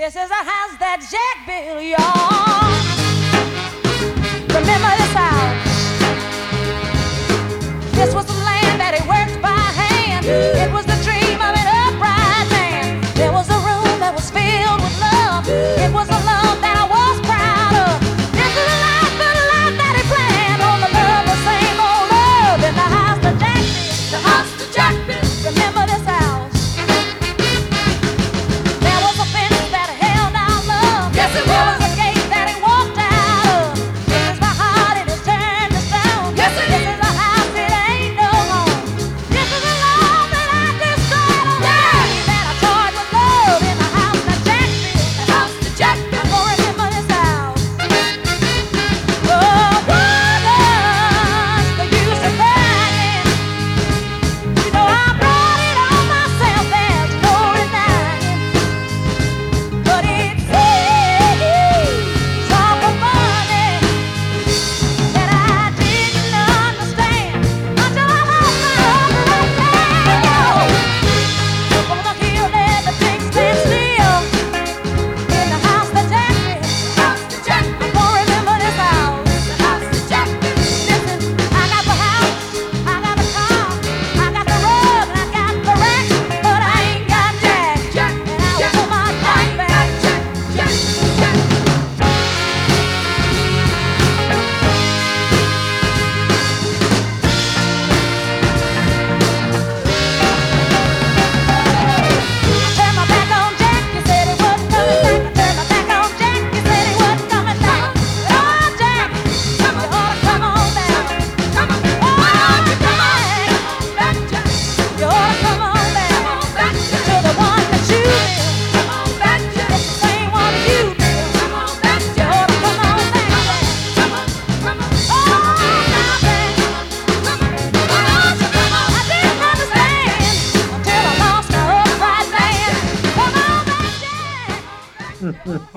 This is a house that Jack built, y'all. Remember this house? This was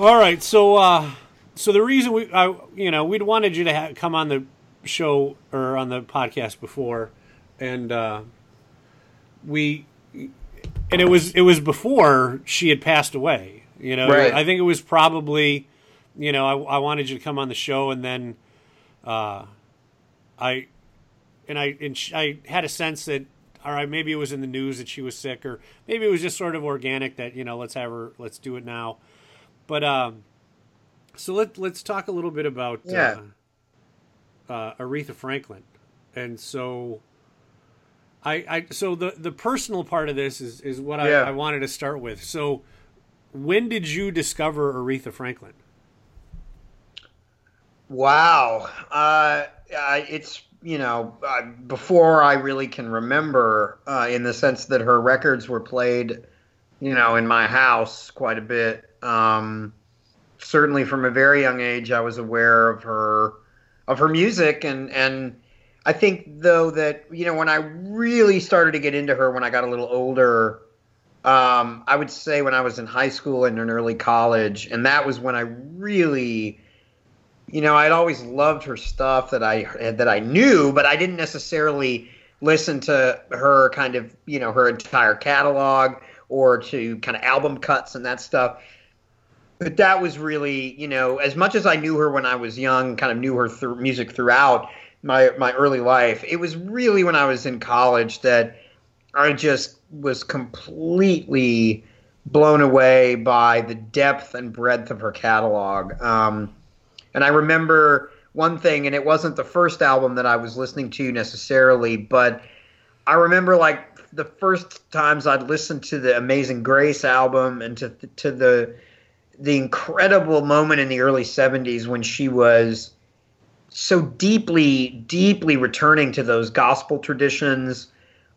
All right, so uh, so the reason we, I, you know, we'd wanted you to ha- come on the show or on the podcast before, and uh, we, and it was it was before she had passed away. You know, Right. I think it was probably, you know, I, I wanted you to come on the show, and then, uh, I, and I and sh- I had a sense that. All right, maybe it was in the news that she was sick, or maybe it was just sort of organic that you know, let's have her, let's do it now. But um, so let let's talk a little bit about Yeah. uh, uh, Aretha Franklin, and so I, I so the the personal part of this is is what Yeah. I, I wanted to start with. So when did you discover Aretha Franklin? Wow. Uh, I- it's, you know, uh, before I really can remember, uh, in the sense that her records were played, you know, in my house quite a bit. Um, certainly from a very young age, I was aware of her, of her music. And, and I think, though, that, you know, when I really started to get into her when I got a little older, um, I would say when I was in high school and in early college, and that was when I really you know, I'd always loved her stuff that I that I knew, but I didn't necessarily listen to her kind of, you know, her entire catalog or to kind of album cuts and that stuff. But that was really, you know, as much as I knew her when I was young, kind of knew her through music throughout my my early life. It was really when I was in college that I just was completely blown away by the depth and breadth of her catalog. Um, and I remember one thing, and it wasn't the first album that I was listening to necessarily, but I remember like the first times I'd listened to the Amazing Grace album and to to the the incredible moment in the early 70s when she was so deeply deeply returning to those gospel traditions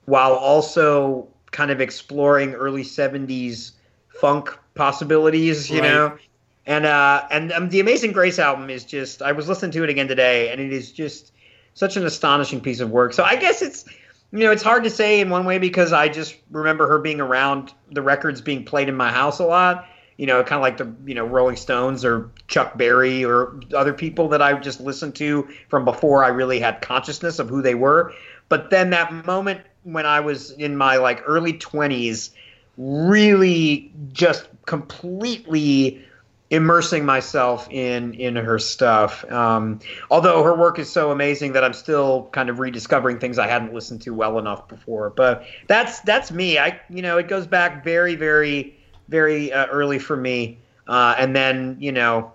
while also kind of exploring early 70s funk possibilities, you Right. know. And uh, and um, the Amazing Grace album is just. I was listening to it again today, and it is just such an astonishing piece of work. So I guess it's, you know, it's hard to say in one way because I just remember her being around the records being played in my house a lot. You know, kind of like the you know Rolling Stones or Chuck Berry or other people that I just listened to from before I really had consciousness of who they were. But then that moment when I was in my like early twenties really just completely immersing myself in in her stuff. Um, although her work is so amazing that I'm still kind of rediscovering things I hadn't listened to well enough before. But that's that's me. I you know it goes back very very very uh, early for me, uh, and then you know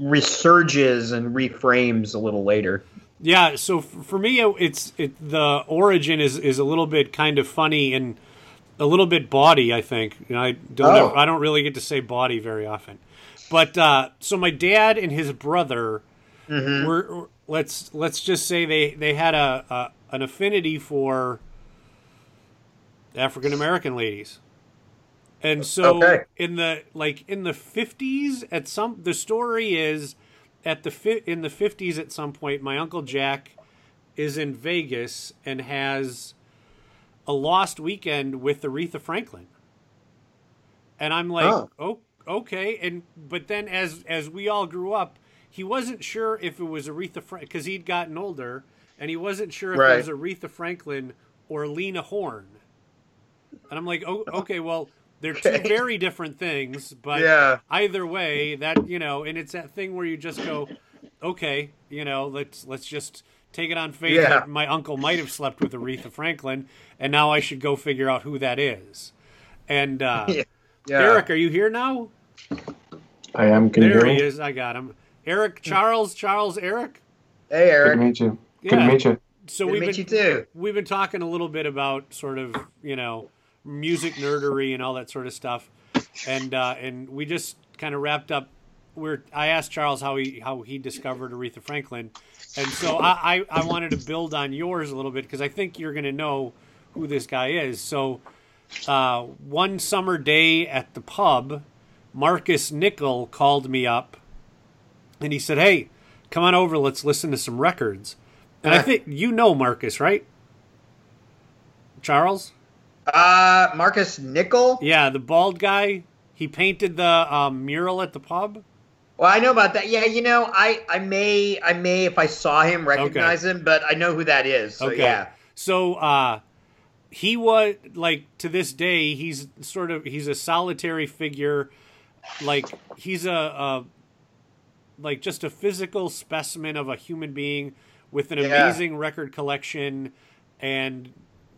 resurges and reframes a little later. Yeah, so for me, it's it the origin is is a little bit kind of funny and a little bit bawdy. I think you know, I don't Oh. ever- I don't really get to say bawdy very often, but uh, so my dad and his brother were let's let's just say they they had a, a an affinity for African American ladies. And so Okay. in the like in the 50s at some the story is at the fi- in the 50s at some point my uncle Jack is in Vegas and has a lost weekend with Aretha Franklin. And I'm like, Oh. "Oh, okay." And but then as as we all grew up, he wasn't sure if it was Aretha Franklin cuz he'd gotten older and he wasn't sure if Right. it was Aretha Franklin or Lena Horne. And I'm like, "Oh, okay, well, they're two very different things, but Yeah. either way, that you know, and it's that thing where you just go, okay, you know, let's let's just take it on faith Yeah. that my uncle might have slept with Aretha Franklin, and now I should go figure out who that is. And uh, Yeah. Yeah. Eric, are you here now? I am. Can you there hear he me? is. I got him. Eric, Charles, Charles, Eric. Hey Good to Eric. meet you. Good to meet you. So Good to we've meet been you too. we've been talking a little bit about sort of you know music nerdery and all that sort of stuff, and uh, and we just kind of wrapped up. Where I asked Charles how he how he discovered Aretha Franklin, and so I I, I wanted to build on yours a little bit because I think you're going to know who this guy is. So uh, one summer day at the pub, Marcus Nickel called me up, and he said, "Hey, come on over. Let's listen to some records." And I Uh. think you know Marcus, right? Charles? Uh, Marcus Nickel. Yeah, the bald guy. He painted the um, mural at the pub. Well, I know about that. Yeah, you know, I, I may, I may, if I saw him, recognize him, but I know who that is. So Okay. yeah. So uh, he was like to this day, he's sort of he's a solitary figure. Like he's a, a like just a physical specimen of a human being with an Yeah. amazing record collection, and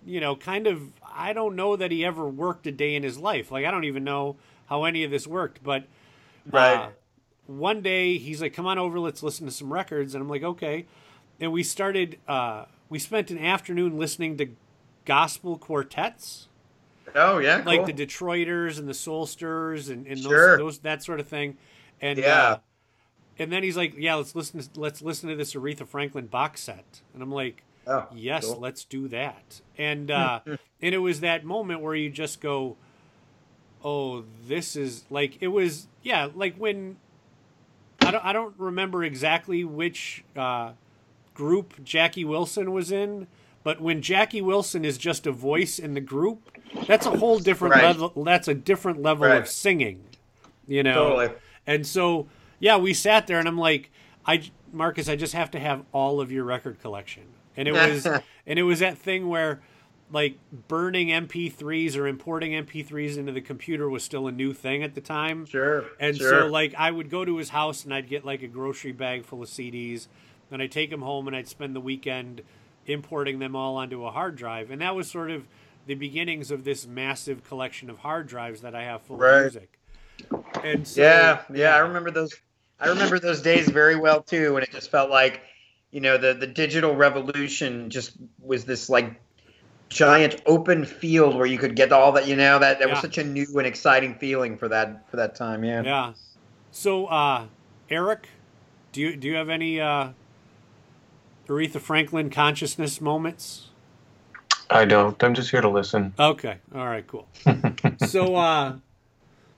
you know, kind of. I don't know that he ever worked a day in his life. Like I don't even know how any of this worked, but Right. uh, one day he's like, "Come on over, let's listen to some records," and I'm like, "Okay." And we started. Uh, we spent an afternoon listening to gospel quartets, Oh yeah. like cool. the Detroiters and the Soul Stirrers and, and those, those that sort of thing. And Yeah. uh, and then he's like, "Yeah, let's listen. To, let's listen to this Aretha Franklin box set." And I'm like, Oh, yes cool. let's do that and uh and it was that moment where you just go oh this is like it was yeah like when i don't i don't remember exactly which uh group jackie wilson was in but when jackie wilson is just a voice in the group that's a whole different Right. level that's a different level Right. of singing you know Totally. and so, yeah, we sat there, and I'm like, I Marcus, I just have to have all of your record collection, and it was, and it was that thing where, like, burning MP3s or importing MP3s into the computer was still a new thing at the time. Sure. And sure. so, like, I would go to his house and I'd get like a grocery bag full of CDs, and I'd take them home and I'd spend the weekend importing them all onto a hard drive, and that was sort of the beginnings of this massive collection of hard drives that I have full Right. of music. And so, yeah, yeah, I remember those. I remember those days very well too, and it just felt like, you know, the the digital revolution just was this like giant open field where you could get all that. You know, that that was such a new and exciting feeling for that for that time. Yeah. Yeah. So, uh, Eric, do you do you have any uh, Aretha Franklin consciousness moments? I don't. I'm just here to listen. Okay. All right. Cool. so, uh,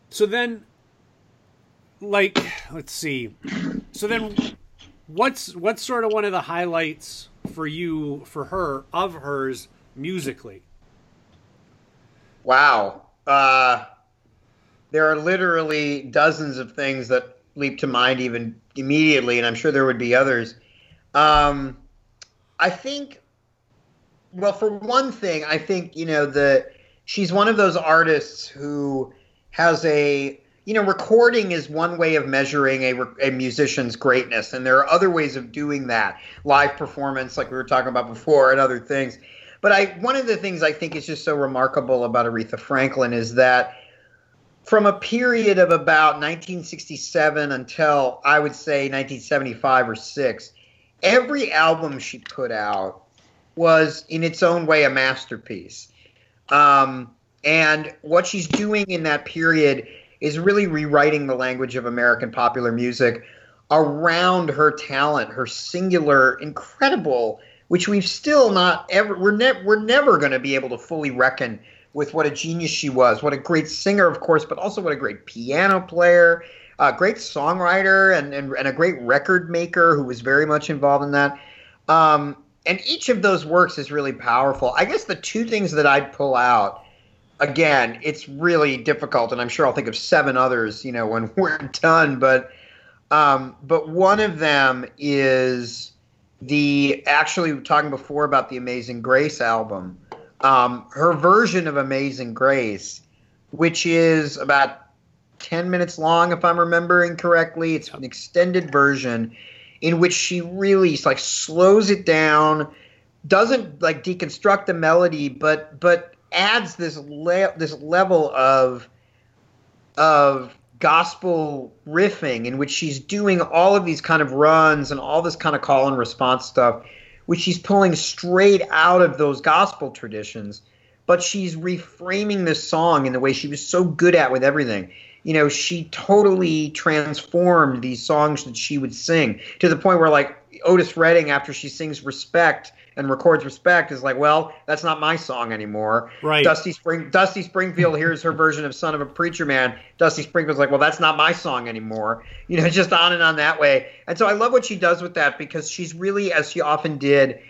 so then, like, let's see. So then, what's what's sort of one of the highlights for you for her of hers musically? Wow. Uh, there are literally dozens of things that leap to mind even immediately, and I'm sure there would be others. Um, I think, well, for one thing, I think you know the she's one of those artists who has a you know recording is one way of measuring a, a musician's greatness and there are other ways of doing that live performance like we were talking about before and other things. But i one of the things i think is just so remarkable about aretha franklin is that from a period of about 1967 until i would say 1975 or 6 every album she put out was in its own way a masterpiece. Um, and what she's doing in that period is really rewriting the language of American popular music around her talent, her singular, incredible, which we've still not ever we're never we're never going to be able to fully reckon with what a genius she was. What a great singer, of course, but also what a great piano player, a great songwriter, and, and, and a great record maker who was very much involved in that. Um, and each of those works is really powerful. I guess the two things that I'd pull out again, it's really difficult, and I'm sure I'll think of seven others, you know, when we're done. But um, but one of them is the actually we talking before about the Amazing Grace album. Um, her version of Amazing Grace, which is about ten minutes long, if I'm remembering correctly. It's an extended version in which she really like slows it down, doesn't like deconstruct the melody, but but adds this le- this level of of gospel riffing in which she's doing all of these kind of runs and all this kind of call and response stuff which she's pulling straight out of those gospel traditions but she's reframing this song in the way she was so good at with everything. You know she totally transformed these songs that she would sing to the point where like Otis Redding after she sings respect and records respect is like, well, that's not my song anymore. Right. Dusty Spring Dusty Springfield hears her version of Son of a Preacher Man. Dusty Springfield's like, well, that's not my song anymore. You know, just on and on that way. And so I love what she does with that because she's really, as she often did,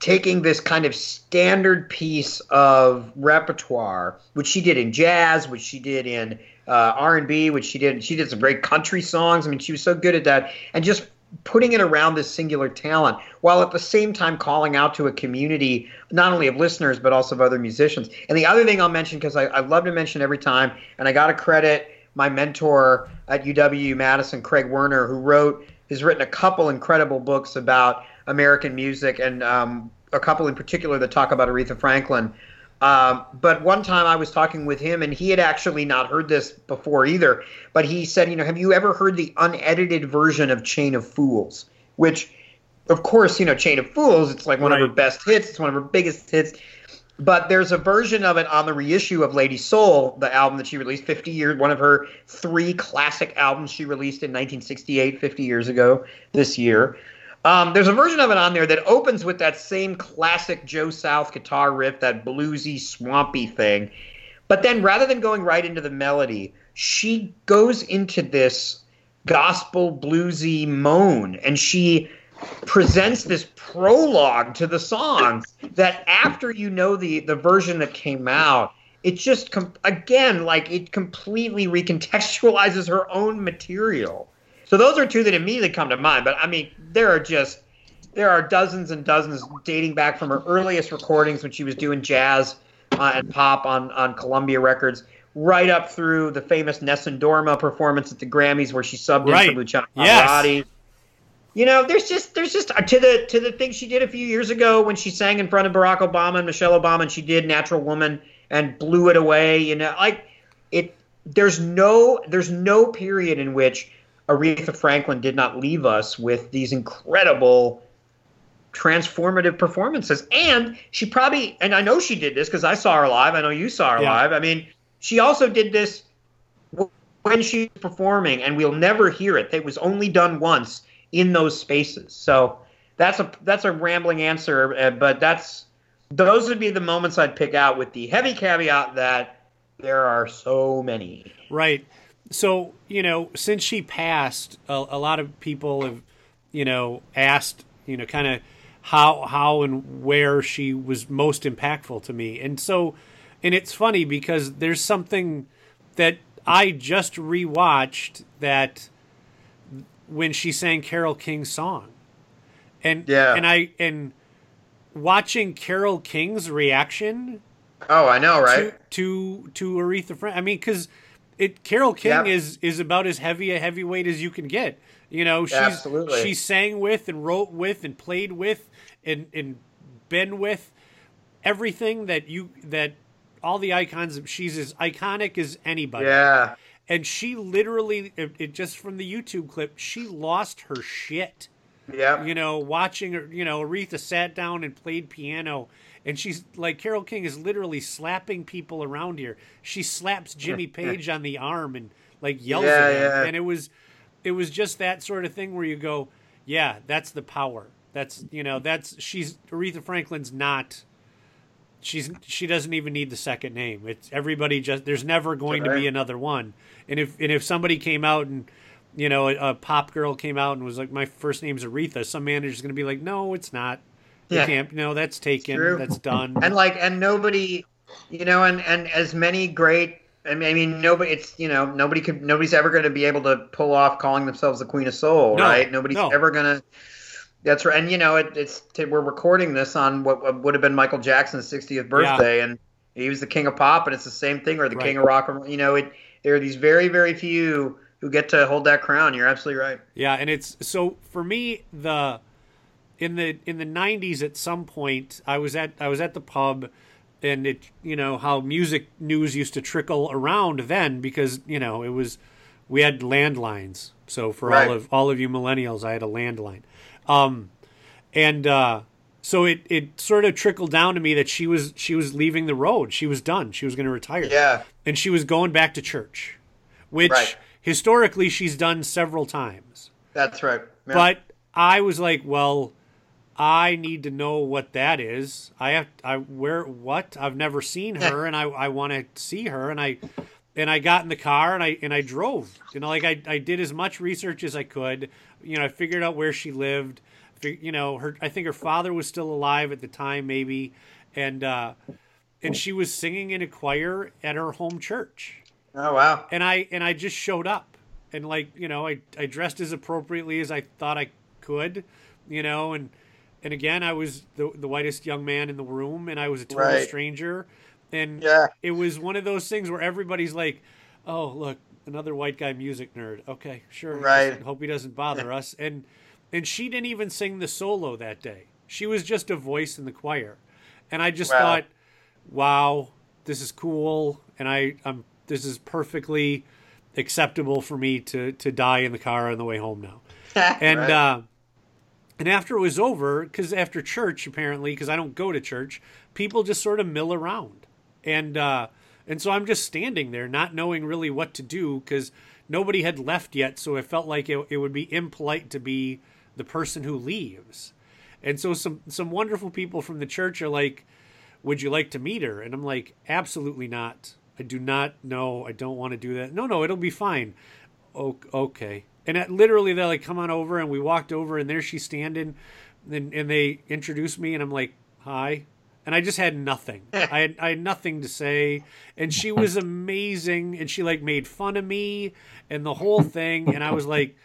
taking this kind of standard piece of repertoire, which she did in jazz, which she did in uh, R&B, which she did. She did some great country songs. I mean, she was so good at that, and just putting it around this singular talent while at the same time calling out to a community not only of listeners but also of other musicians. And the other thing i'll mention because I, I love to mention every time and i got to credit my mentor at uw madison craig werner who wrote has written a couple incredible books about american music and um, a couple in particular that talk about aretha franklin um, but one time I was talking with him, and he had actually not heard this before either. But he said, "You know, have you ever heard the unedited version of Chain of Fools?" Which, of course, you know, Chain of Fools. It's like one of her best hits. It's one of her biggest hits. But there's a version of it on the reissue of Lady Soul, the album that she released 50 years, one of her three classic albums she released in 1968, 50 years ago this year. Um, there's a version of it on there that opens with that same classic Joe South guitar riff, that bluesy, swampy thing. But then rather than going right into the melody, she goes into this gospel bluesy moan and she presents this prologue to the song that after you know the the version that came out it just com- again like it completely recontextualizes her own material so those are two that immediately come to mind but i mean there are just there are dozens and dozens dating back from her earliest recordings when she was doing jazz uh, and pop on on Columbia Records, right up through the famous Nessun Dorma performance at the Grammys where she subbed Right. in for Luciano Yes. Pavarotti. You know, there's just there's just uh, to the to the thing she did a few years ago when she sang in front of Barack Obama and Michelle Obama and she did Natural Woman and blew it away. You know, like it. There's no there's no period in which Aretha Franklin did not leave us with these incredible transformative performances. And she probably, and I know she did this because I saw her live. I know you saw her Yeah. live. I mean, she also did this when she was performing, and we'll never hear it. It was only done once in those spaces. So that's a that's a rambling answer, uh, but that's those would be the moments I'd pick out with the heavy caveat that there are so many. Right. So, you know, since she passed, a, a lot of people have, you know, asked, you know, kind of how how and where she was most impactful to me. And so and it's funny because there's something that I just rewatched that when she sang Carole King's song. And Yeah. and I and watching Carole King's reaction Oh, I know, right? to to to Aretha Franklin. I mean, because it Carole King Yep. is is about as heavy a heavyweight as you can get. You know, she's Absolutely. she sang with and wrote with and played with and and been with everything that you that all the icons. She's as iconic as anybody. Yeah. And she literally, it, it just from the YouTube clip, she lost her shit Yeah. you know, watching her, you know, Aretha sat down and played piano, and she's like, Carole King is literally slapping people around here. She slaps Jimmy Page on the arm and like yells Yeah, at him, yeah. and it was, it was just that sort of thing where you go, yeah, that's the power. That's you know, that's she's Aretha Franklin's not. She's she doesn't even need the second name. It's everybody just there's never going to be another one. And if and if somebody came out and you know, a, a pop girl came out and was like, "My first name's Aretha." Some manager's going to be like, "No, it's not. You Yeah. can't. No, that's taken. That's done." and like and nobody you know and and as many great I mean, I mean nobody it's you know nobody could nobody's ever going to be able to pull off calling themselves the queen of soul No, right nobody's no. ever going to that's right and you know it, it's we're recording this on what, what would have been michael jackson's 60th birthday and he was the king of pop and it's the same thing or the king of rock and roll you know it there are these very very few who get to hold that crown you're absolutely right Yeah, and it's so for me the in the in the 90s at some point I was at I was at the pub and it you know how music news used to trickle around then because you know it was we had landlines. So for Right. all of all of you millennials I had a landline. Um and uh so it, it sort of trickled down to me that she was she was leaving the road. She was done. She was going to retire yeah and she was going back to church, which Right. historically she's done several times. that's right Yeah. But I was like, well, I need to know what that is. I have I where what I've never seen her, and I I want to see her, and I and I got in the car and I and I drove. You know, like I I did as much research as I could. You know, I figured out where she lived. You know, her I think her father was still alive at the time, maybe, and uh, and she was singing in a choir at her home church oh wow and I and I just showed up and like you know I I dressed as appropriately as I thought I could, you know, and and again I was the the whitest young man in the room and I was a total Right. stranger, and Yeah. it was one of those things where everybody's like, oh look another white guy music nerd, okay sure, Right. hope he doesn't bother us, and and she didn't even sing the solo that day, she was just a voice in the choir, and I just Wow. thought, wow, this is cool, and I I'm this is perfectly acceptable for me to to die in the car on the way home now. And Right. uh, and after it was over, because after church apparently, because I don't go to church, people just sort of mill around, and uh, and so I'm just standing there, not knowing really what to do, because nobody had left yet, so it felt like it, it would be impolite to be the person who leaves. And so some some wonderful people from the church are like, "Would you like to meet her?" And I'm like, "Absolutely not. I do not know. I don't want to do that. No, no, it'll be fine." Okay. And it, literally, they're like, "Come on over," and we walked over, and there she's standing, and and they introduced me, and I'm like, "Hi." And I just had nothing. I had, I had nothing to say, and she was amazing, and she like made fun of me and the whole thing, and I was like,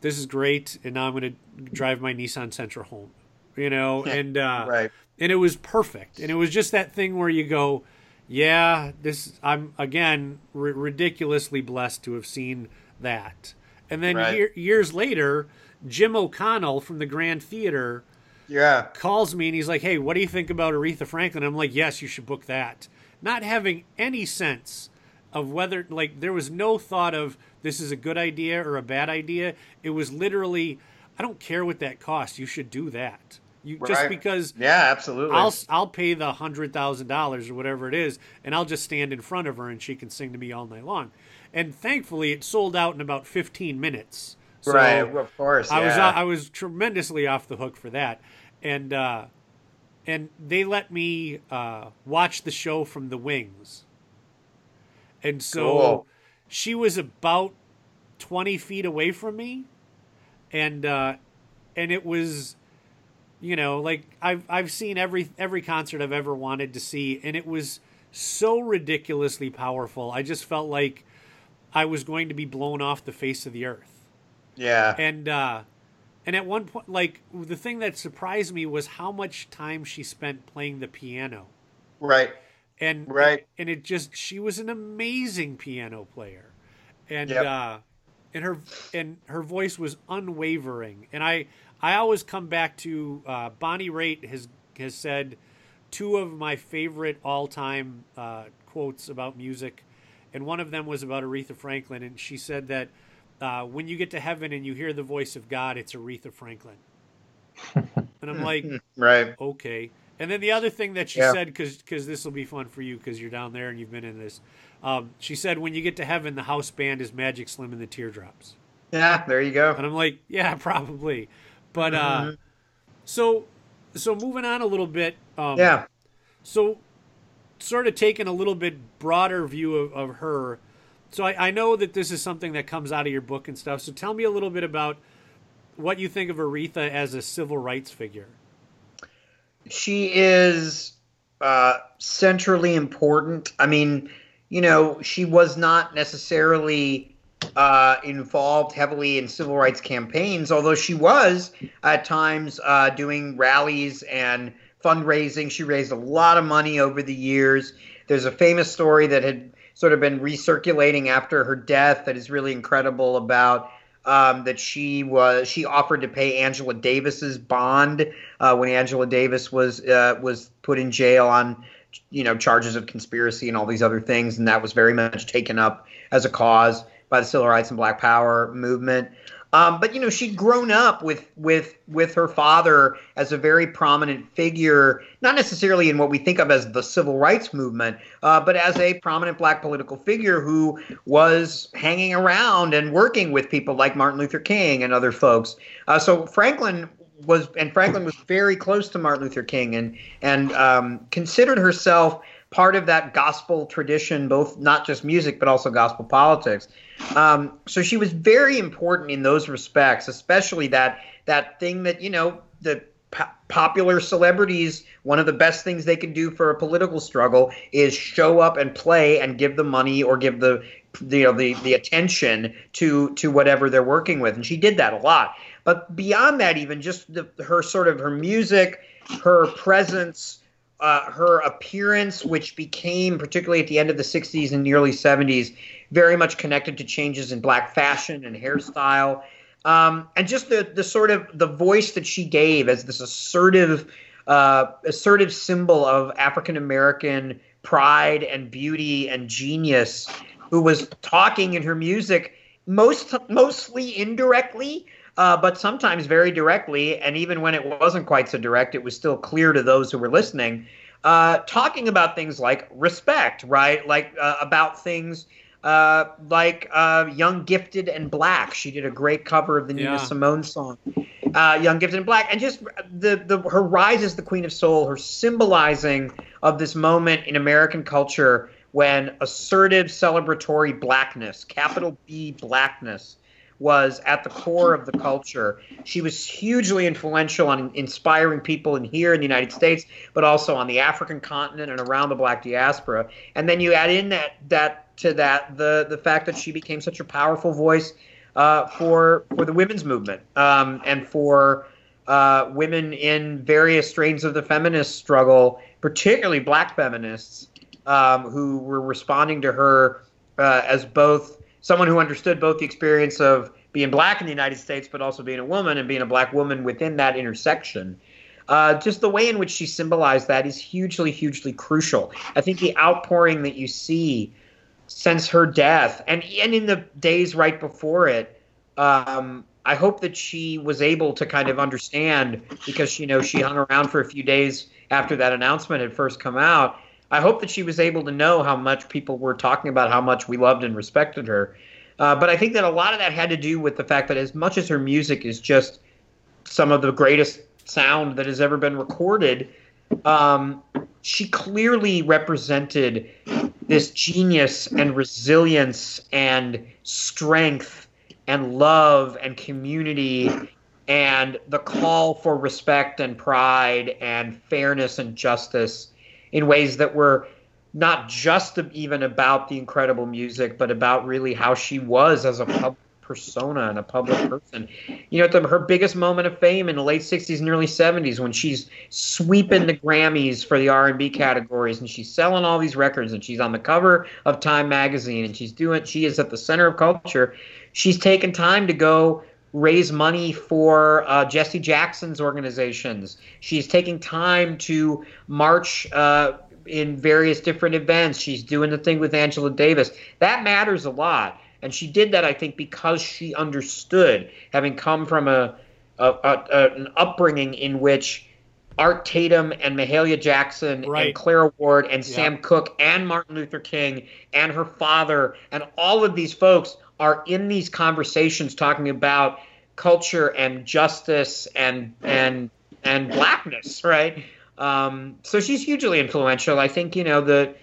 "This is great," and now I'm gonna drive my Nissan Sentra home, you know, and uh, right. and it was perfect. And it was just that thing where you go yeah this i'm again r- ridiculously blessed to have seen that and then Right. year, years later jim o'connell from the grand theater yeah. calls me and he's like hey what do you think about aretha franklin? I'm like yes you should book that. Not having any sense of whether like there was no thought of this is a good idea or a bad idea. It was literally i don't care what that costs you should do that. You just because yeah absolutely. I'll I'll pay the hundred thousand dollars or whatever it is, and I'll just stand in front of her and she can sing to me all night long. And thankfully, it sold out in about fifteen minutes. So right of course I was. I was tremendously off the hook for that, and uh, and they let me uh, watch the show from the wings. And so Cool. she was about twenty feet away from me, and uh, and it was you know like i've i've seen every every concert i've ever wanted to see and it was so ridiculously powerful i just felt like i was going to be blown off the face of the earth yeah and uh and at one point like the thing that surprised me was how much time she spent playing the piano right and Right. and it just she was an amazing piano player, and Yep. uh, and her and her voice was unwavering. And I I always come back to uh, Bonnie Raitt has has said two of my favorite all time uh, quotes about music, and one of them was about Aretha Franklin, and she said that uh, when you get to heaven and you hear the voice of God, it's Aretha Franklin. and I'm like, Right. okay. And then the other thing that she Yeah. said, because this will be fun for you, because you're down there and you've been in this. Um, she said, when you get to heaven, the house band is Magic Slim and the Teardrops. Yeah, there you go. And I'm like, yeah, probably. But uh, Mhm. so so moving on a little bit. Um, Yeah. So sort of taking a little bit broader view of, of her. So I, I know that this is something that comes out of your book and stuff. So tell me a little bit about what you think of Aretha as a civil rights figure. she is uh, centrally important. I mean, you know, she was not necessarily uh, involved heavily in civil rights campaigns, although she was at times uh, doing rallies and fundraising. She raised a lot of money over the years. There's a famous story that had sort of been recirculating after her death that is really incredible about um, that she was she offered to pay Angela Davis's bond uh, when Angela Davis was uh, was put in jail on you know charges of conspiracy and all these other things, and that was very much taken up as a cause by the civil rights and Black Power movement. Um, but you know she'd grown up with with with her father as a very prominent figure, not necessarily in what we think of as the civil rights movement, uh, but as a prominent black political figure who was hanging around and working with people like Martin Luther King and other folks. Uh, so Franklin was, and Franklin was very close to Martin Luther King and and um, considered herself part of that gospel tradition, both not just music but also gospel politics. Um, so she was very important in those respects, especially that that thing that you know the po- popular celebrities. One of the best things they can do for a political struggle is show up and play and give the money or give the you know the the attention to to whatever they're working with, and she did that a lot. But beyond that, even just the, her sort of her music, her presence, uh, her appearance, which became, particularly at the end of the 60s and the early 70s, very much connected to changes in black fashion and hairstyle. Um, and just the, the sort of the voice that she gave as this assertive, uh, assertive symbol of African American pride and beauty and genius, who was talking in her music most mostly indirectly, uh, but sometimes very directly. And even when it wasn't quite so direct, it was still clear to those who were listening. Uh, talking about things like respect, right? Like uh, about things uh, like uh, Young, Gifted, and Black. She did a great cover of the Nina Yeah. Simone song, uh, Young, Gifted, and Black. And just the, the her rise as the Queen of Soul, her symbolizing of this moment in American culture when assertive, celebratory blackness, capital B blackness, was at the core of the culture. She was hugely influential on inspiring people in here in the United States, but also on the African continent and around the black diaspora. And then you add in that that to that the the fact that she became such a powerful voice uh, for for the women's movement um, and for uh, women in various strains of the feminist struggle, particularly black feminists um, who were responding to her uh, as both someone who understood both the experience of being black in the United States, but also being a woman and being a black woman within that intersection. Uh, just the way in which she symbolized that is hugely, hugely crucial. I think the outpouring that you see since her death, and and in the days right before it, um, I hope that she was able to kind of understand because you know she hung around for a few days after that announcement had first come out. I hope that she was able to know how much people were talking about how much we loved and respected her. Uh, but I think that a lot of that had to do with the fact that as much as her music is just some of the greatest sound that has ever been recorded, um, she clearly represented this genius and resilience and strength and love and community and the call for respect and pride and fairness and justice in ways that were not just even about the incredible music, but about really how she was as a pub- persona and a public person. You know, the, her biggest moment of fame in the late '60s and early '70s, when she's sweeping the Grammys for the R&B categories, and she's selling all these records, and she's on the cover of Time magazine, and she's doing. She is at the center of culture. She's taken time to go raise money for uh, Jesse Jackson's organizations. She's taking time to march uh, in various different events. She's doing the thing with Angela Davis. That matters a lot. And she did that, I think, because she understood, having come from a, a, a, an upbringing in which Art Tatum and Mahalia Jackson Right. and Clara Ward and Yeah. Sam Cooke and Martin Luther King and her father and all of these folks are in these conversations talking about culture and justice and and and blackness, right? Um, so she's hugely influential. I think you know the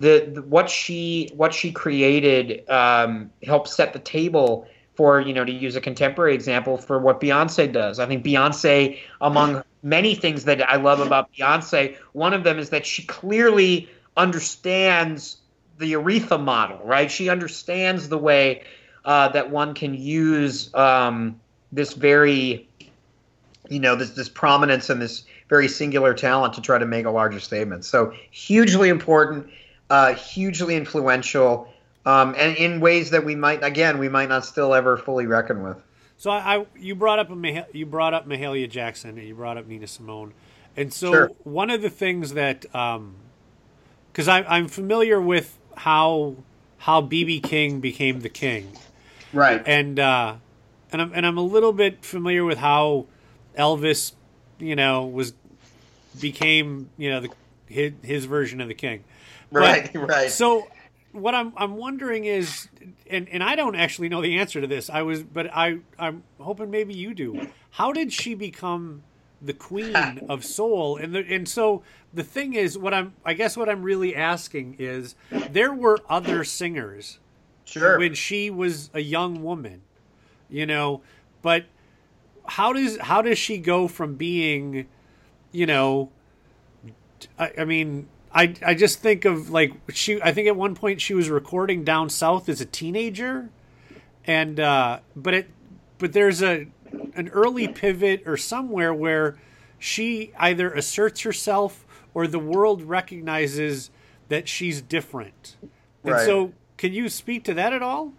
the, the what she what she created um, helped set the table for you know to use a contemporary example for what Beyonce does. I think Beyonce, among many things that I love about Beyonce, one of them is that she clearly understands the Aretha model, right? She understands the way uh, that one can use um, this very you know this this prominence and this very singular talent to try to make a larger statement. So hugely important, uh, hugely influential, um, and in ways that we might again we might not still ever fully reckon with. So I, I you brought up a you brought up Mahalia Jackson and you brought up Nina Simone, and so Sure. one of the things that because I I'm familiar with how how BB King became the king, Right. and uh, and I'm and I'm a little bit familiar with how Elvis, you know, was became you know the his, his version of the king. But- right. Right. So what I'm I'm wondering is, and and I don't actually know the answer to this. I was, but I I'm hoping maybe you do. How did she become the queen of soul? And the, and so the thing is, what I'm I guess what I'm really asking is, there were other singers sure. when she was a young woman, you know, but how does how does she go from being, you know, I, I mean, I I just think of like she. I think at one point she was recording down south as a teenager, and uh, but it but there's a an early pivot or somewhere where she either asserts herself or the world recognizes that she's different. And Right. so, can you speak to that at all?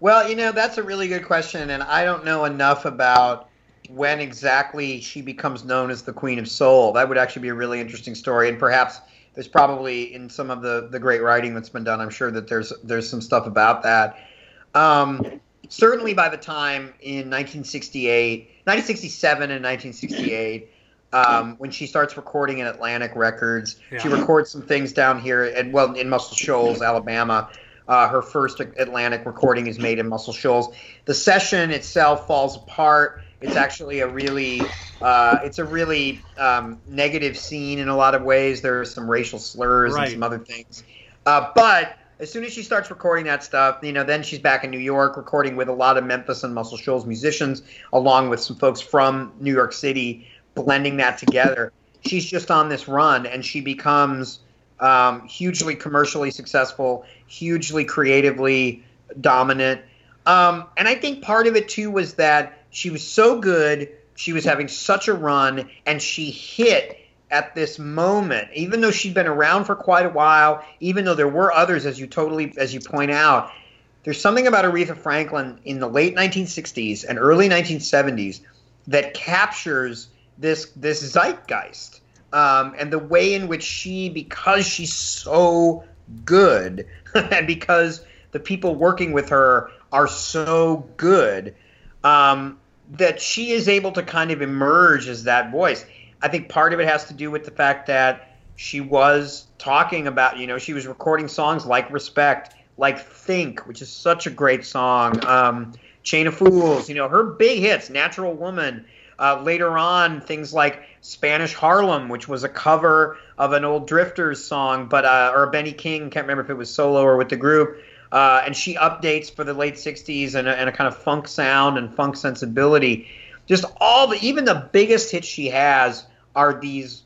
Well, you know, that's a really good question, and I don't know enough about when exactly she becomes known as the Queen of Soul. That would actually be a really interesting story, and perhaps there's probably in some of the, the great writing that's been done. I'm sure that there's there's some stuff about that. Um, certainly, by the time in 1968, 1967, and 1968. Um, when she starts recording in Atlantic Records, she records some things down here, and well, in Muscle Shoals, Alabama. Uh, her first Atlantic recording is made in Muscle Shoals. The session itself falls apart. It's actually a really, uh, it's a really um, negative scene in a lot of ways. There are some racial slurs Right. and some other things. Uh, but as soon as she starts recording that stuff, you know, then she's back in New York recording with a lot of Memphis and Muscle Shoals musicians, along with some folks from New York City, blending that together. She's just on this run, and she becomes um, hugely commercially successful, hugely creatively dominant. Um, and I think part of it too was that she was so good, she was having such a run, and she hit at this moment, even though she'd been around for quite a while, even though there were others, as you totally as you point out. There's something about Aretha Franklin in the late 1960s and early 1970s that captures this this zeitgeist um, and the way in which she, because she's so good, and because the people working with her are so good, um, that she is able to kind of emerge as that voice. I think part of it has to do with the fact that she was talking about, you know, she was recording songs like Respect, like Think, which is such a great song, um, Chain of Fools, you know, her big hits, Natural Woman. Uh, later on, things like Spanish Harlem, which was a cover of an old Drifters song, but uh, or Benny King, can't remember if it was solo or with the group. Uh, and she updates for the late '60s and a, and a kind of funk sound and funk sensibility. Just all the, even the biggest hits she has are these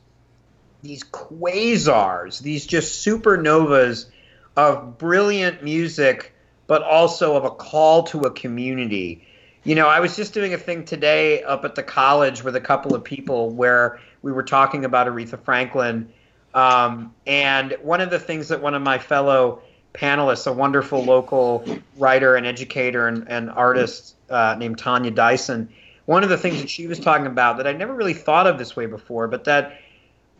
these quasars, these just supernovas of brilliant music but also of a call to a community. You know, I was just doing a thing today up at the college with a couple of people where we were talking about Aretha Franklin. Um, and one of the things that one of my fellow panelists, a wonderful local writer and educator and, and artist uh, named Tanya Dyson, one of the things that she was talking about that I never really thought of this way before, but that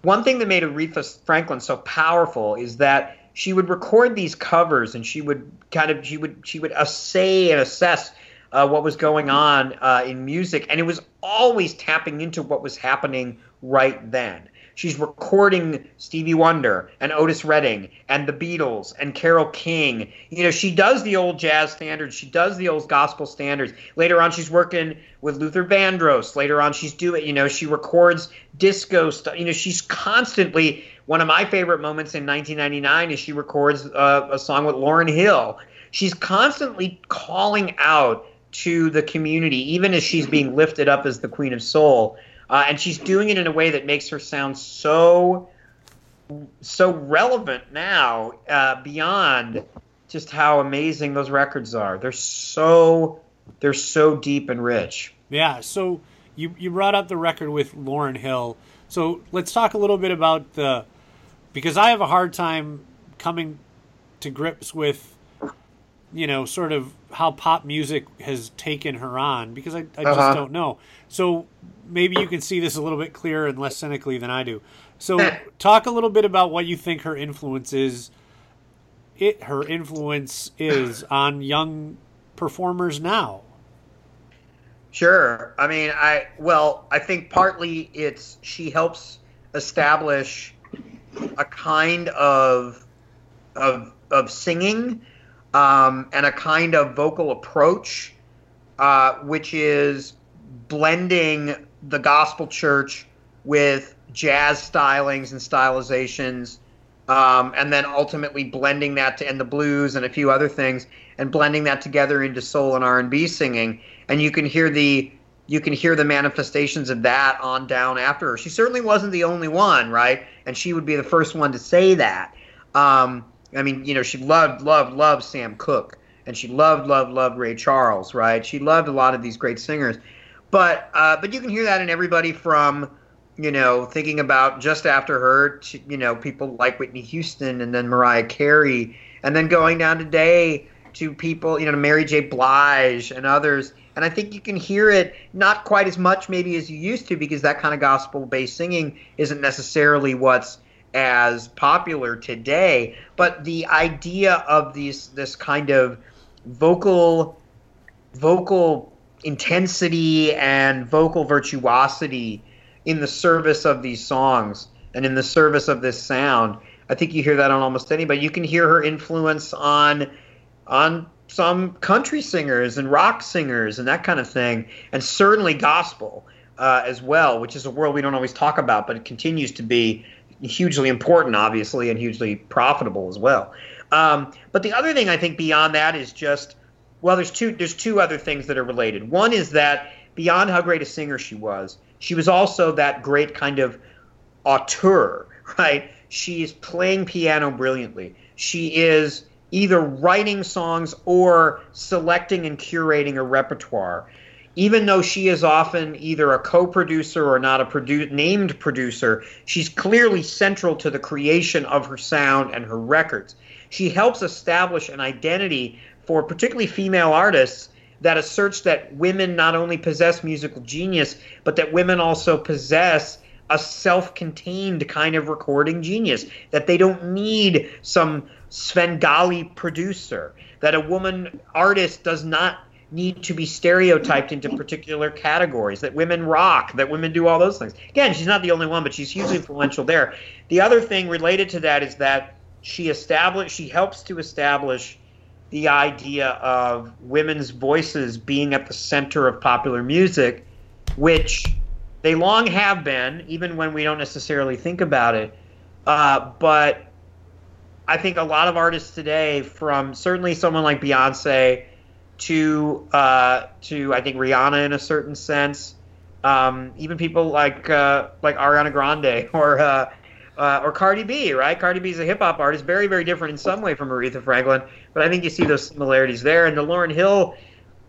one thing that made Aretha Franklin so powerful is that she would record these covers and she would kind of she would she would assay and assess uh, what was going on uh, in music, and it was always tapping into what was happening right then. She's recording Stevie Wonder and Otis Redding and the Beatles and Carole King. You know, she does the old jazz standards. She does the old gospel standards. Later on, she's working with Luther Vandross. Later on, she's doing, you know, she records disco stuff. You know, she's constantly. One of my favorite moments in 1999 is she records uh, a song with Lauryn Hill. She's constantly calling out to the community, even as she's being lifted up as the Queen of Soul. Uh, and she's doing it in a way that makes her sound so so relevant now uh, beyond just how amazing those records are. They're so they're so deep and rich. Yeah. So you you brought up the record with Lauryn Hill. So let's talk a little bit about the because I have a hard time coming to grips with you know sort of how pop music has taken her on because I, I just Uh-huh. don't know. So maybe you can see this a little bit clearer and less cynically than I do. So talk a little bit about what you think her influence is. It her influence is on young performers now. Sure. I mean, I well, I think partly it's she helps establish a kind of of of singing um, and a kind of vocal approach, uh, which is blending the gospel church with jazz stylings and stylizations, um, and then ultimately blending that to and the blues and a few other things, and blending that together into soul and R and B singing, and you can hear the you can hear the manifestations of that on down after her. She certainly wasn't the only one, right? And she would be the first one to say that. Um, I mean, you know, she loved, loved, loved Sam Cooke, and she loved, loved, loved Ray Charles, right? She loved a lot of these great singers, but uh, but you can hear that in everybody from, you know, thinking about just after her, to, you know, people like Whitney Houston and then Mariah Carey, and then going down today to people, you know, to Mary J. Blige and others. And I think you can hear it not quite as much maybe as you used to because that kind of gospel based singing isn't necessarily what's as popular today. But the idea of these this kind of vocal vocal intensity and vocal virtuosity in the service of these songs and in the service of this sound. I think you hear that on almost anybody. You can hear her influence on on some country singers and rock singers and that kind of thing, and certainly gospel uh, as well, which is a world we don't always talk about, but it continues to be hugely important, obviously, and hugely profitable as well. Um, but the other thing I think beyond that is just well, there's two there's two other things that are related. One is that beyond how great a singer she was, she was also that great kind of auteur, right? She's playing piano brilliantly. She is either writing songs or selecting and curating a repertoire. Even though she is often either a co-producer or not a produ- named producer, she's clearly central to the creation of her sound and her records. She helps establish an identity for particularly female artists that asserts that women not only possess musical genius, but that women also possess a self-contained kind of recording genius. That they don't need some Svengali producer. That a woman artist does not need to be stereotyped into particular categories. That women rock. That women do all those things. Again, she's not the only one, but she's hugely influential there. The other thing related to that is that she established. She helps to establish the idea of women's voices being at the center of popular music, which they long have been, even when we don't necessarily think about it. Uh, but I think a lot of artists today, from certainly someone like Beyonce to uh, to I think Rihanna in a certain sense, um, even people like uh, like Ariana Grande or uh, uh, or Cardi B, right? Cardi B is a hip hop artist, very very different in some way from Aretha Franklin, but I think you see those similarities there. And the Lauryn Hill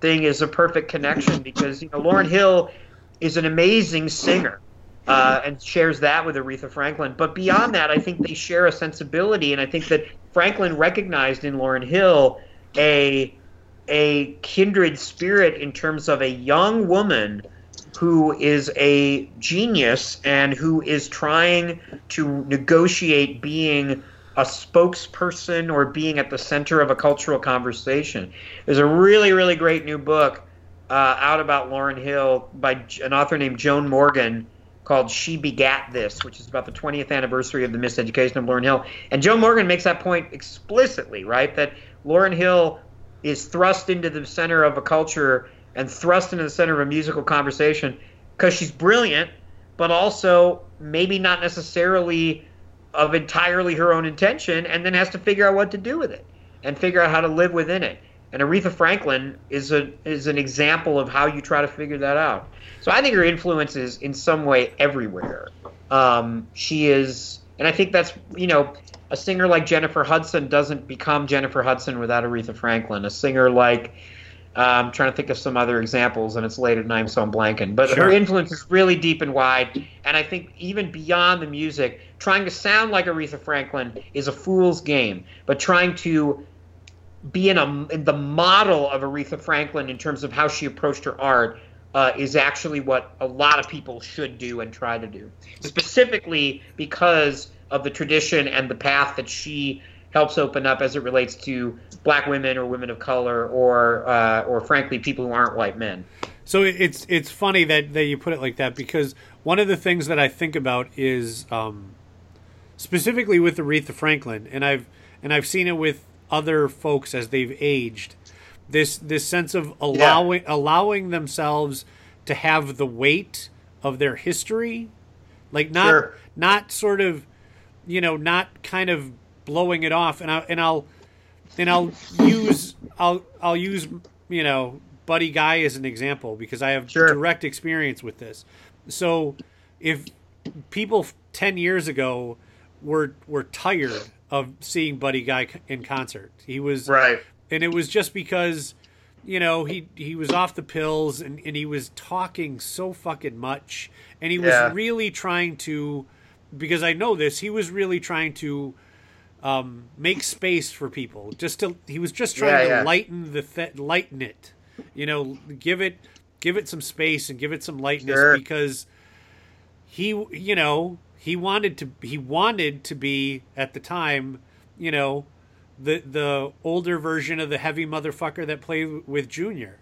thing is a perfect connection because you know Lauryn Hill is an amazing singer. Uh, and shares that with Aretha Franklin. But beyond that, I think they share a sensibility, and I think that Franklin recognized in Lauryn Hill a a kindred spirit in terms of a young woman who is a genius and who is trying to negotiate being a spokesperson or being at the center of a cultural conversation. There's a really, really great new book uh, out about Lauryn Hill by an author named Joan Morgan called She Begat This, which is about the 20th anniversary of the miseducation of Lauryn Hill. And Joan Morgan makes that point explicitly, right? That Lauryn Hill is thrust into the center of a culture and thrust into the center of a musical conversation because she's brilliant, but also maybe not necessarily of entirely her own intention, and then has to figure out what to do with it and figure out how to live within it. And Aretha Franklin is a is an example of how you try to figure that out. So I think her influence is in some way everywhere. Um, she is, and I think that's you know, a singer like Jennifer Hudson doesn't become Jennifer Hudson without Aretha Franklin. A singer like uh, I'm trying to think of some other examples, and it's late at night, so I'm blanking. But her influence is really deep and wide, and I think even beyond the music, trying to sound like Aretha Franklin is a fool's game. But trying to be in a in the model of Aretha Franklin in terms of how she approached her art uh, is actually what a lot of people should do and try to do, specifically because of the tradition and the path that she helps open up as it relates to black women or women of color or uh, or frankly people who aren't white men. So it's it's funny that, that you put it like that because one of the things that I think about is um, specifically with Aretha Franklin, and I've and I've seen it with other folks as they've aged. This this sense of allowing allowing themselves to have the weight of their history, like not Sure. not sort of, you know, not kind of blowing it off. And I and I'll and I'll use I'll I'll use you know Buddy Guy as an example because I have Sure. direct experience with this. So if people 10 years ago were were tired of seeing Buddy Guy in concert. He was Right. And it was just because you know he he was off the pills and, and he was talking so fucking much and he was really trying to because I know this he was really trying to um, make space for people just to he was just trying Yeah, to yeah. lighten the th- lighten it you know give it give it some space and give it some lightness Sure. because he you know he wanted to he wanted to be at the time you know the the older version of the heavy motherfucker that played with Junior,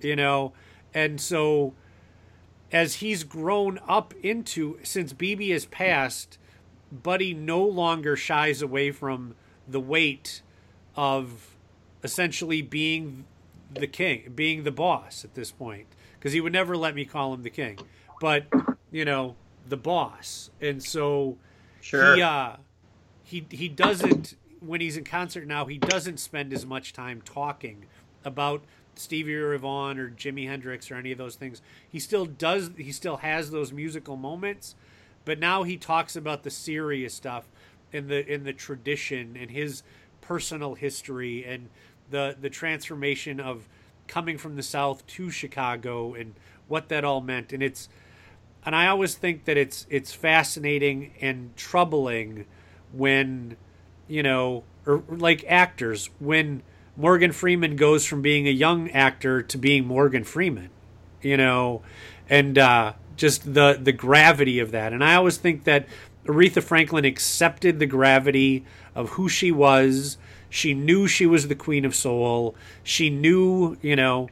you know, and so as he's grown up into since BB has passed, Buddy no longer shies away from the weight of essentially being the king, being the boss at this point, because he would never let me call him the king, but you know the boss, and so Sure. he uh, he he doesn't when he's in concert now. He doesn't spend as much time talking about Stevie Ray Vaughan or Jimi Hendrix or any of those things. He still does. He still has those musical moments, but now he talks about the serious stuff in the in the tradition and his personal history and the the transformation of coming from the South to Chicago and what that all meant. And it's and I always think that it's it's fascinating and troubling when you know or like actors when Morgan Freeman goes from being a young actor to being Morgan Freeman you know? And uh, just the the gravity of that. And I always think that Aretha Franklin accepted the gravity of who she was. She knew she was the queen of soul. She knew you know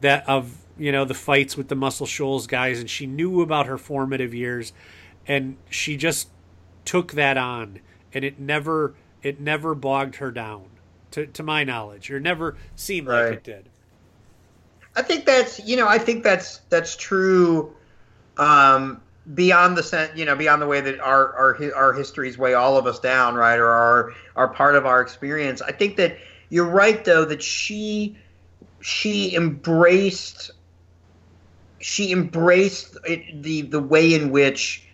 that of you know the fights with the Muscle Shoals guys, and she knew about her formative years, and she just took that on, and it never it never bogged her down, to to my knowledge, or never seemed like it did. I think that's you know I think that's that's true. Um, beyond the sen- you know beyond the way that our our our histories weigh all of us down, right, or are are part of our experience. I think that you're right though that she she embraced she embraced it, the the way in which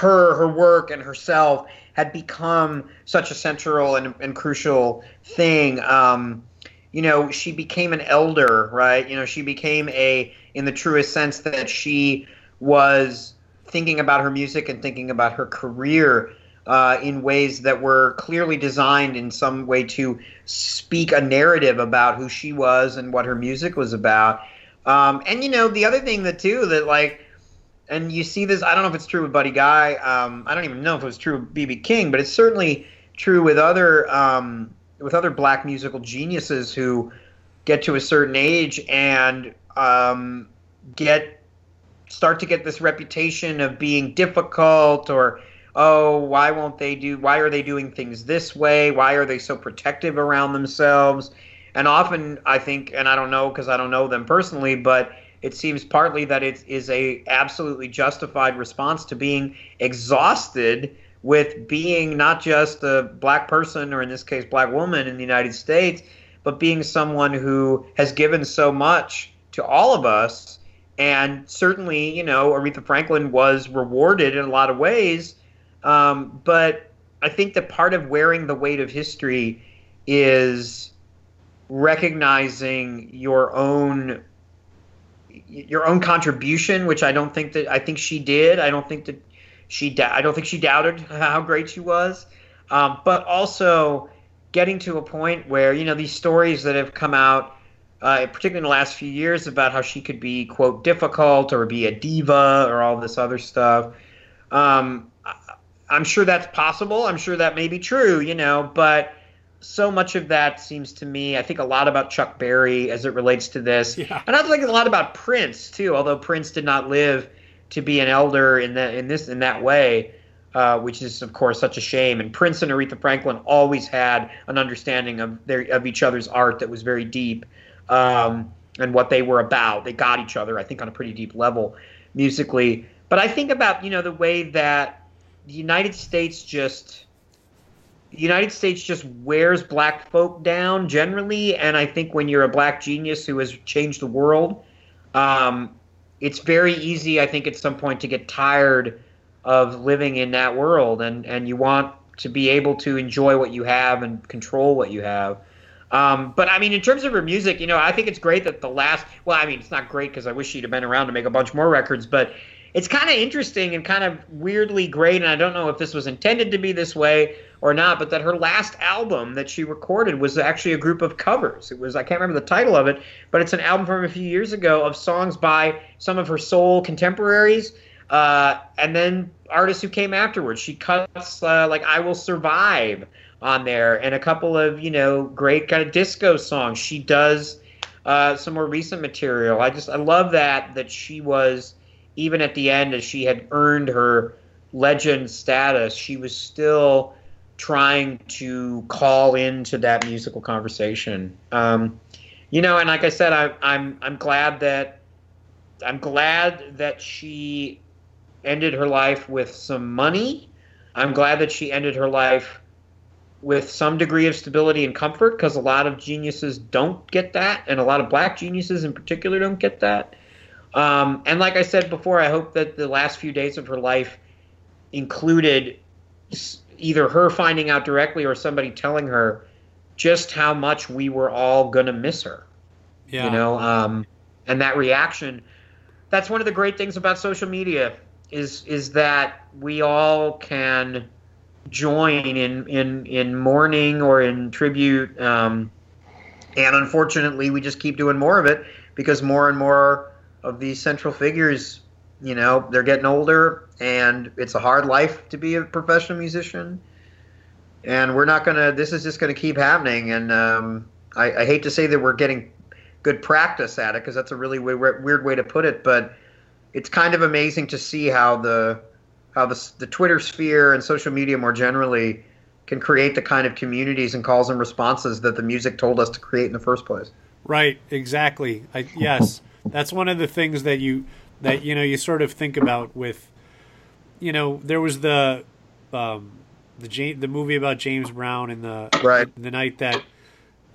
her her work and herself had become such a central and, and crucial thing. Um, you know, she became an elder, right? You know, she became a in the truest sense that she was thinking about her music and thinking about her career uh, in ways that were clearly designed in some way to speak a narrative about who she was and what her music was about. Um, and you know, the other thing that too that like, and you see this. I don't know if it's true with Buddy Guy. Um, I don't even know if it was true with BB King, but it's certainly true with other um, with other black musical geniuses who get to a certain age and um, get start to get this reputation of being difficult or oh why won't they do why are they doing things this way why are they so protective around themselves and often i think and i don't know because i don't know them personally but it seems partly that it is a absolutely justified response to being exhausted with being not just a black person or in this case black woman in the united states but being someone who has given so much to all of us. And certainly you know aretha franklin was rewarded in a lot of ways. Um, but I think that part of wearing the weight of history is recognizing your own your own contribution, which I don't think that I think she did. I don't think that she I don't think she doubted how great she was, um, but also getting to a point where you know these stories that have come out, uh, particularly in the last few years, about how she could be quote difficult or be a diva or all this other stuff. Um, I'm sure that's possible. I'm sure that may be true, you know, but so much of that seems to me, I think a lot about Chuck Berry as it relates to this. Yeah. And I think a lot about Prince too, although Prince did not live to be an elder in that in this in that way, uh, which is of course such a shame. And Prince and Aretha Franklin always had an understanding of their of each other's art that was very deep, um, and what they were about. They got each other, I think, on a pretty deep level musically. But I think about you know the way that the United States just the United States just wears black folk down generally, and I think when you're a black genius who has changed the world, um, it's very easy, I think, at some point to get tired of living in that world, and and you want to be able to enjoy what you have and control what you have. Um, but I mean, in terms of her music, you know, I think it's great that the last. Well, I mean, it's not great because I wish she'd have been around to make a bunch more records, but it's kind of interesting and kind of weirdly great. And I don't know if this was intended to be this way or not, but that her last album that she recorded was actually a group of covers. It was I can't remember the title of it, but it's an album from a few years ago of songs by some of her soul contemporaries. Uh, and then artists who came afterwards. She cuts uh, like "I Will Survive" on there, and a couple of you know great kind of disco songs. She does uh, some more recent material. I just I love that that she was even at the end as she had earned her legend status, she was still trying to call into that musical conversation. Um, you know, and like I said, I, I'm I'm glad that I'm glad that she ended her life with some money. I'm glad that she ended her life with some degree of stability and comfort because a lot of geniuses don't get that, and a lot of black geniuses in particular don't get that. Um, and like I said before, I hope that the last few days of her life included either her finding out directly or somebody telling her just how much we were all gonna miss her Yeah. you know um, and that reaction that's one of the great things about social media is is that we all can join in in in mourning or in tribute um, and unfortunately we just keep doing more of it because more and more of these central figures you know they're getting older and it's a hard life to be a professional musician. And we're not gonna this is just gonna keep happening and um, I, I hate to say that we're getting good practice at it because that's a really weird, weird way to put it but it's kind of amazing to see how the how the, the twitter sphere and social media more generally can create the kind of communities and calls and responses that the music told us to create in the first place. Right, exactly. I, yes, that's one of the things that you that you know you sort of think about with, you know, there was the, um, the the movie about James Brown and the Right. the night that,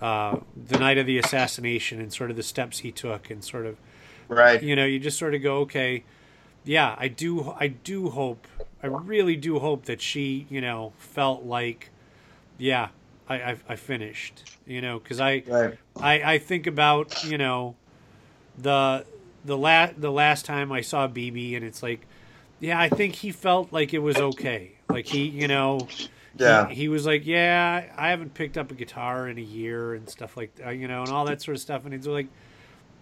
uh, the night of the assassination and sort of the steps he took and sort of right you know you just sort of go okay, yeah, I do. I do hope. I really do hope that she, you know, felt like, yeah, I I, I finished. You know, because I, Right. I I think about you know, the the last the last time I saw BB, and it's like, yeah, I think he felt like it was okay. Like he, you know, Yeah. he, he was like, yeah, I haven't picked up a guitar in a year and stuff like that, you know, and all that sort of stuff. And he's like,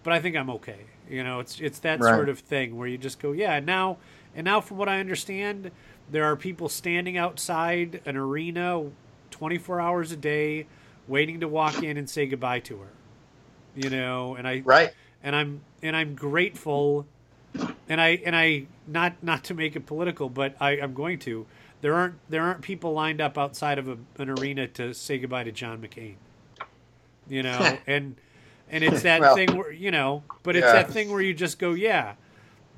but I think I'm okay. You know, it's it's that Right. sort of thing where you just go, yeah. And now, and now, from what I understand, there are people standing outside an arena, 24 hours a day, waiting to walk in and say goodbye to her. You know, and I Right. And I'm and I'm grateful, and I and I not not to make it political, but I, I'm going to. There aren't there aren't people lined up outside of a, an arena to say goodbye to John McCain. You know, and and it's that Well, thing where you know, but it's yeah. that thing where you just go, yeah,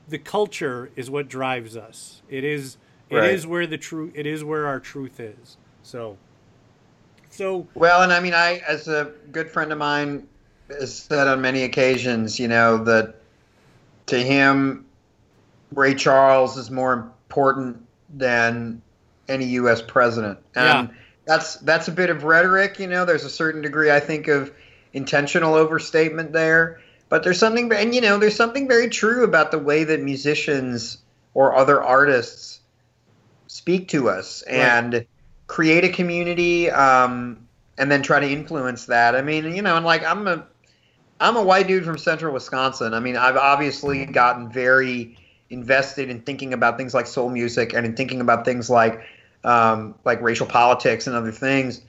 the culture is what drives us. It is it is Right. where the truth it is where our truth is. So, so Well, and I mean, I, as a good friend of mine, has said on many occasions, you know, that to him, Ray Charles is more important than any U.S. president, and Yeah. that's that's a bit of rhetoric. You know, there's a certain degree, I think, of intentional overstatement there, but there's something, and you know, there's something very true about the way that musicians or other artists speak to us and create a community um, and then try to influence that. I mean, you know, and like I'm a I'm a white dude from central Wisconsin. I mean, I've obviously gotten very invested in thinking about things like soul music and in thinking about things like um, like racial politics and other things.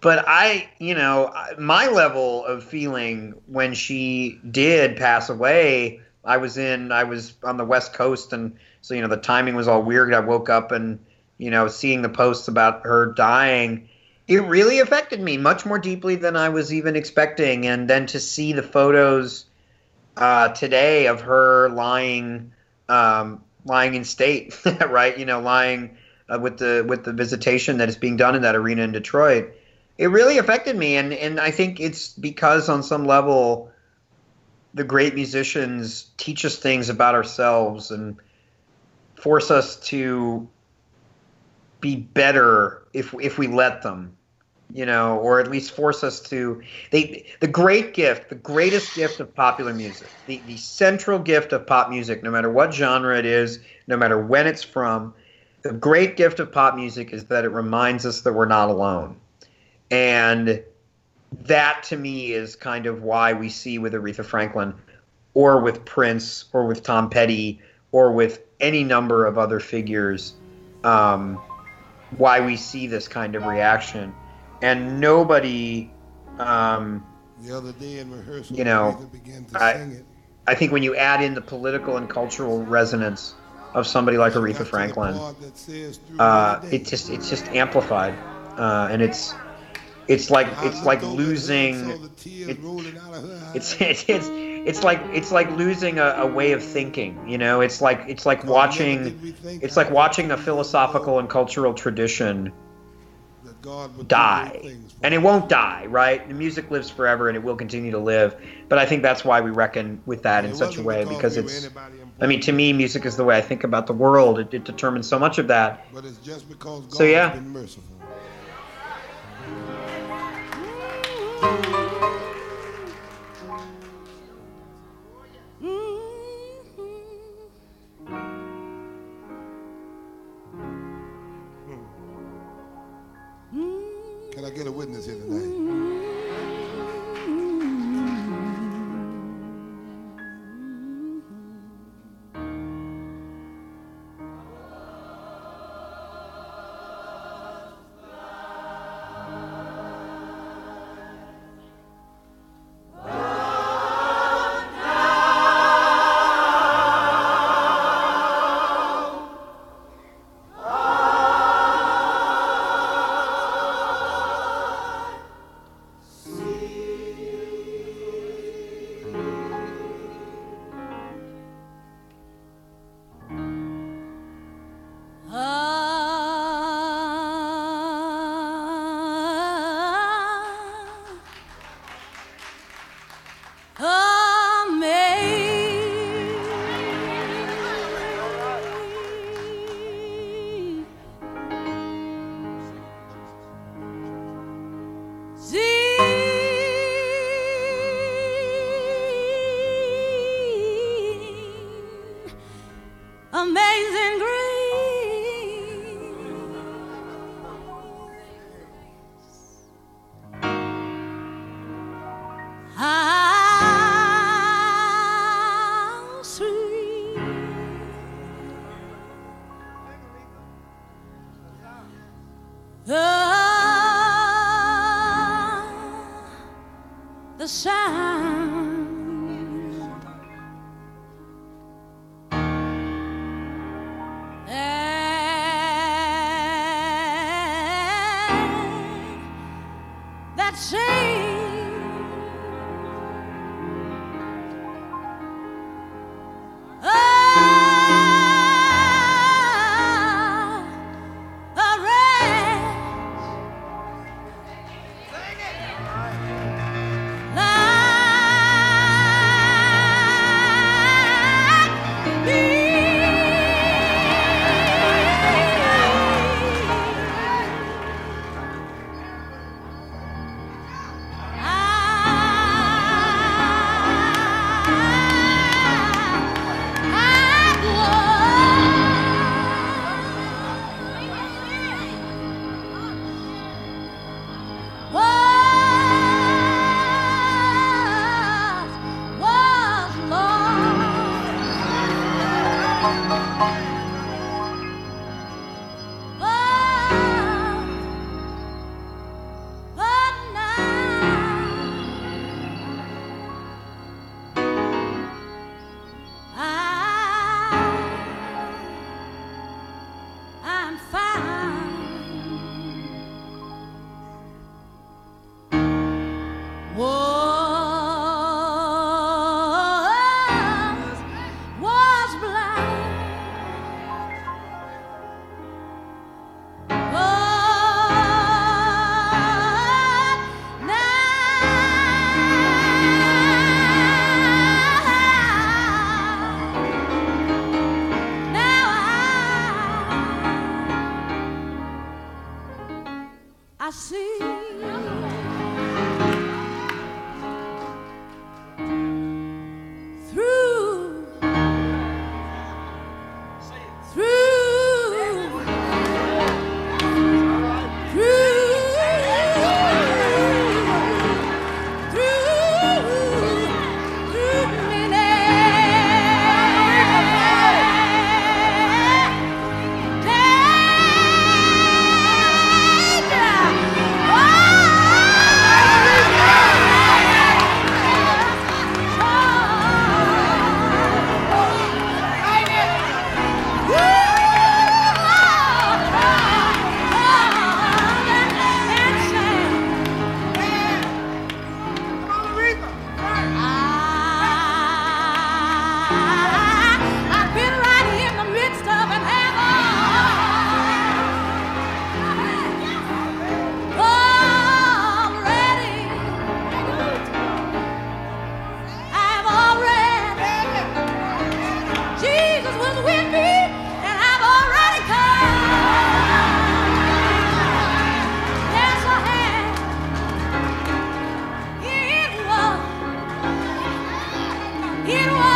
But I, you know, my level of feeling when she did pass away, I was in, I was on the West Coast, and so you know the timing was all weird. I woke up and you know seeing the posts about her dying, it really affected me much more deeply than I was even expecting. And then to see the photos uh, today of her lying, um, lying in state, right? You know, lying uh, with the with the visitation that is being done in that arena in Detroit. It really affected me, and and I think it's because on some level, the great musicians teach us things about ourselves and force us to be better if if we let them you know or at least force us to they the great gift the greatest gift of popular music the, the central gift of pop music no matter what genre it is no matter when it's from the great gift of pop music is that it reminds us that we're not alone. And that to me is kind of why we see with aretha franklin or with prince or with tom petty or with any number of other figures um, why we see this kind of reaction and nobody um, The other day in rehearsal, You know, began to I- sing it. i think when you add in the political and cultural resonance of somebody like She got to aretha franklin part that says, "Through uh, it just it's just amplified uh, and it's it's like it's like looked over at her and saw losing it- rolling out of her it's it's it's it's like it's like losing a, a way of thinking you know? It's like it's like watching did we think it's like watching a philosophical and cultural tradition die. great things for and it won't die right? The music lives forever and it will continue to live. But i think that's why we reckon with that in such a way because because we were it's i mean to me music is the way i think about the world. It, it determines so much of that. But it's just because God So, yeah. has been merciful. It was.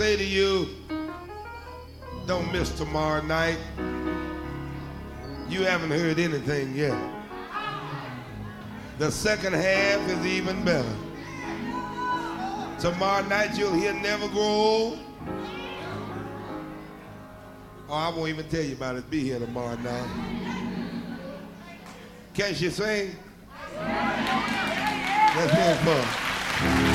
Say to you, don't miss tomorrow night. You haven't heard anything yet. The second half is even better. Tomorrow night you'll hear Never Grow Old. Oh, I won't even tell you about it. Be here tomorrow night. Can she sing? Let's hear it.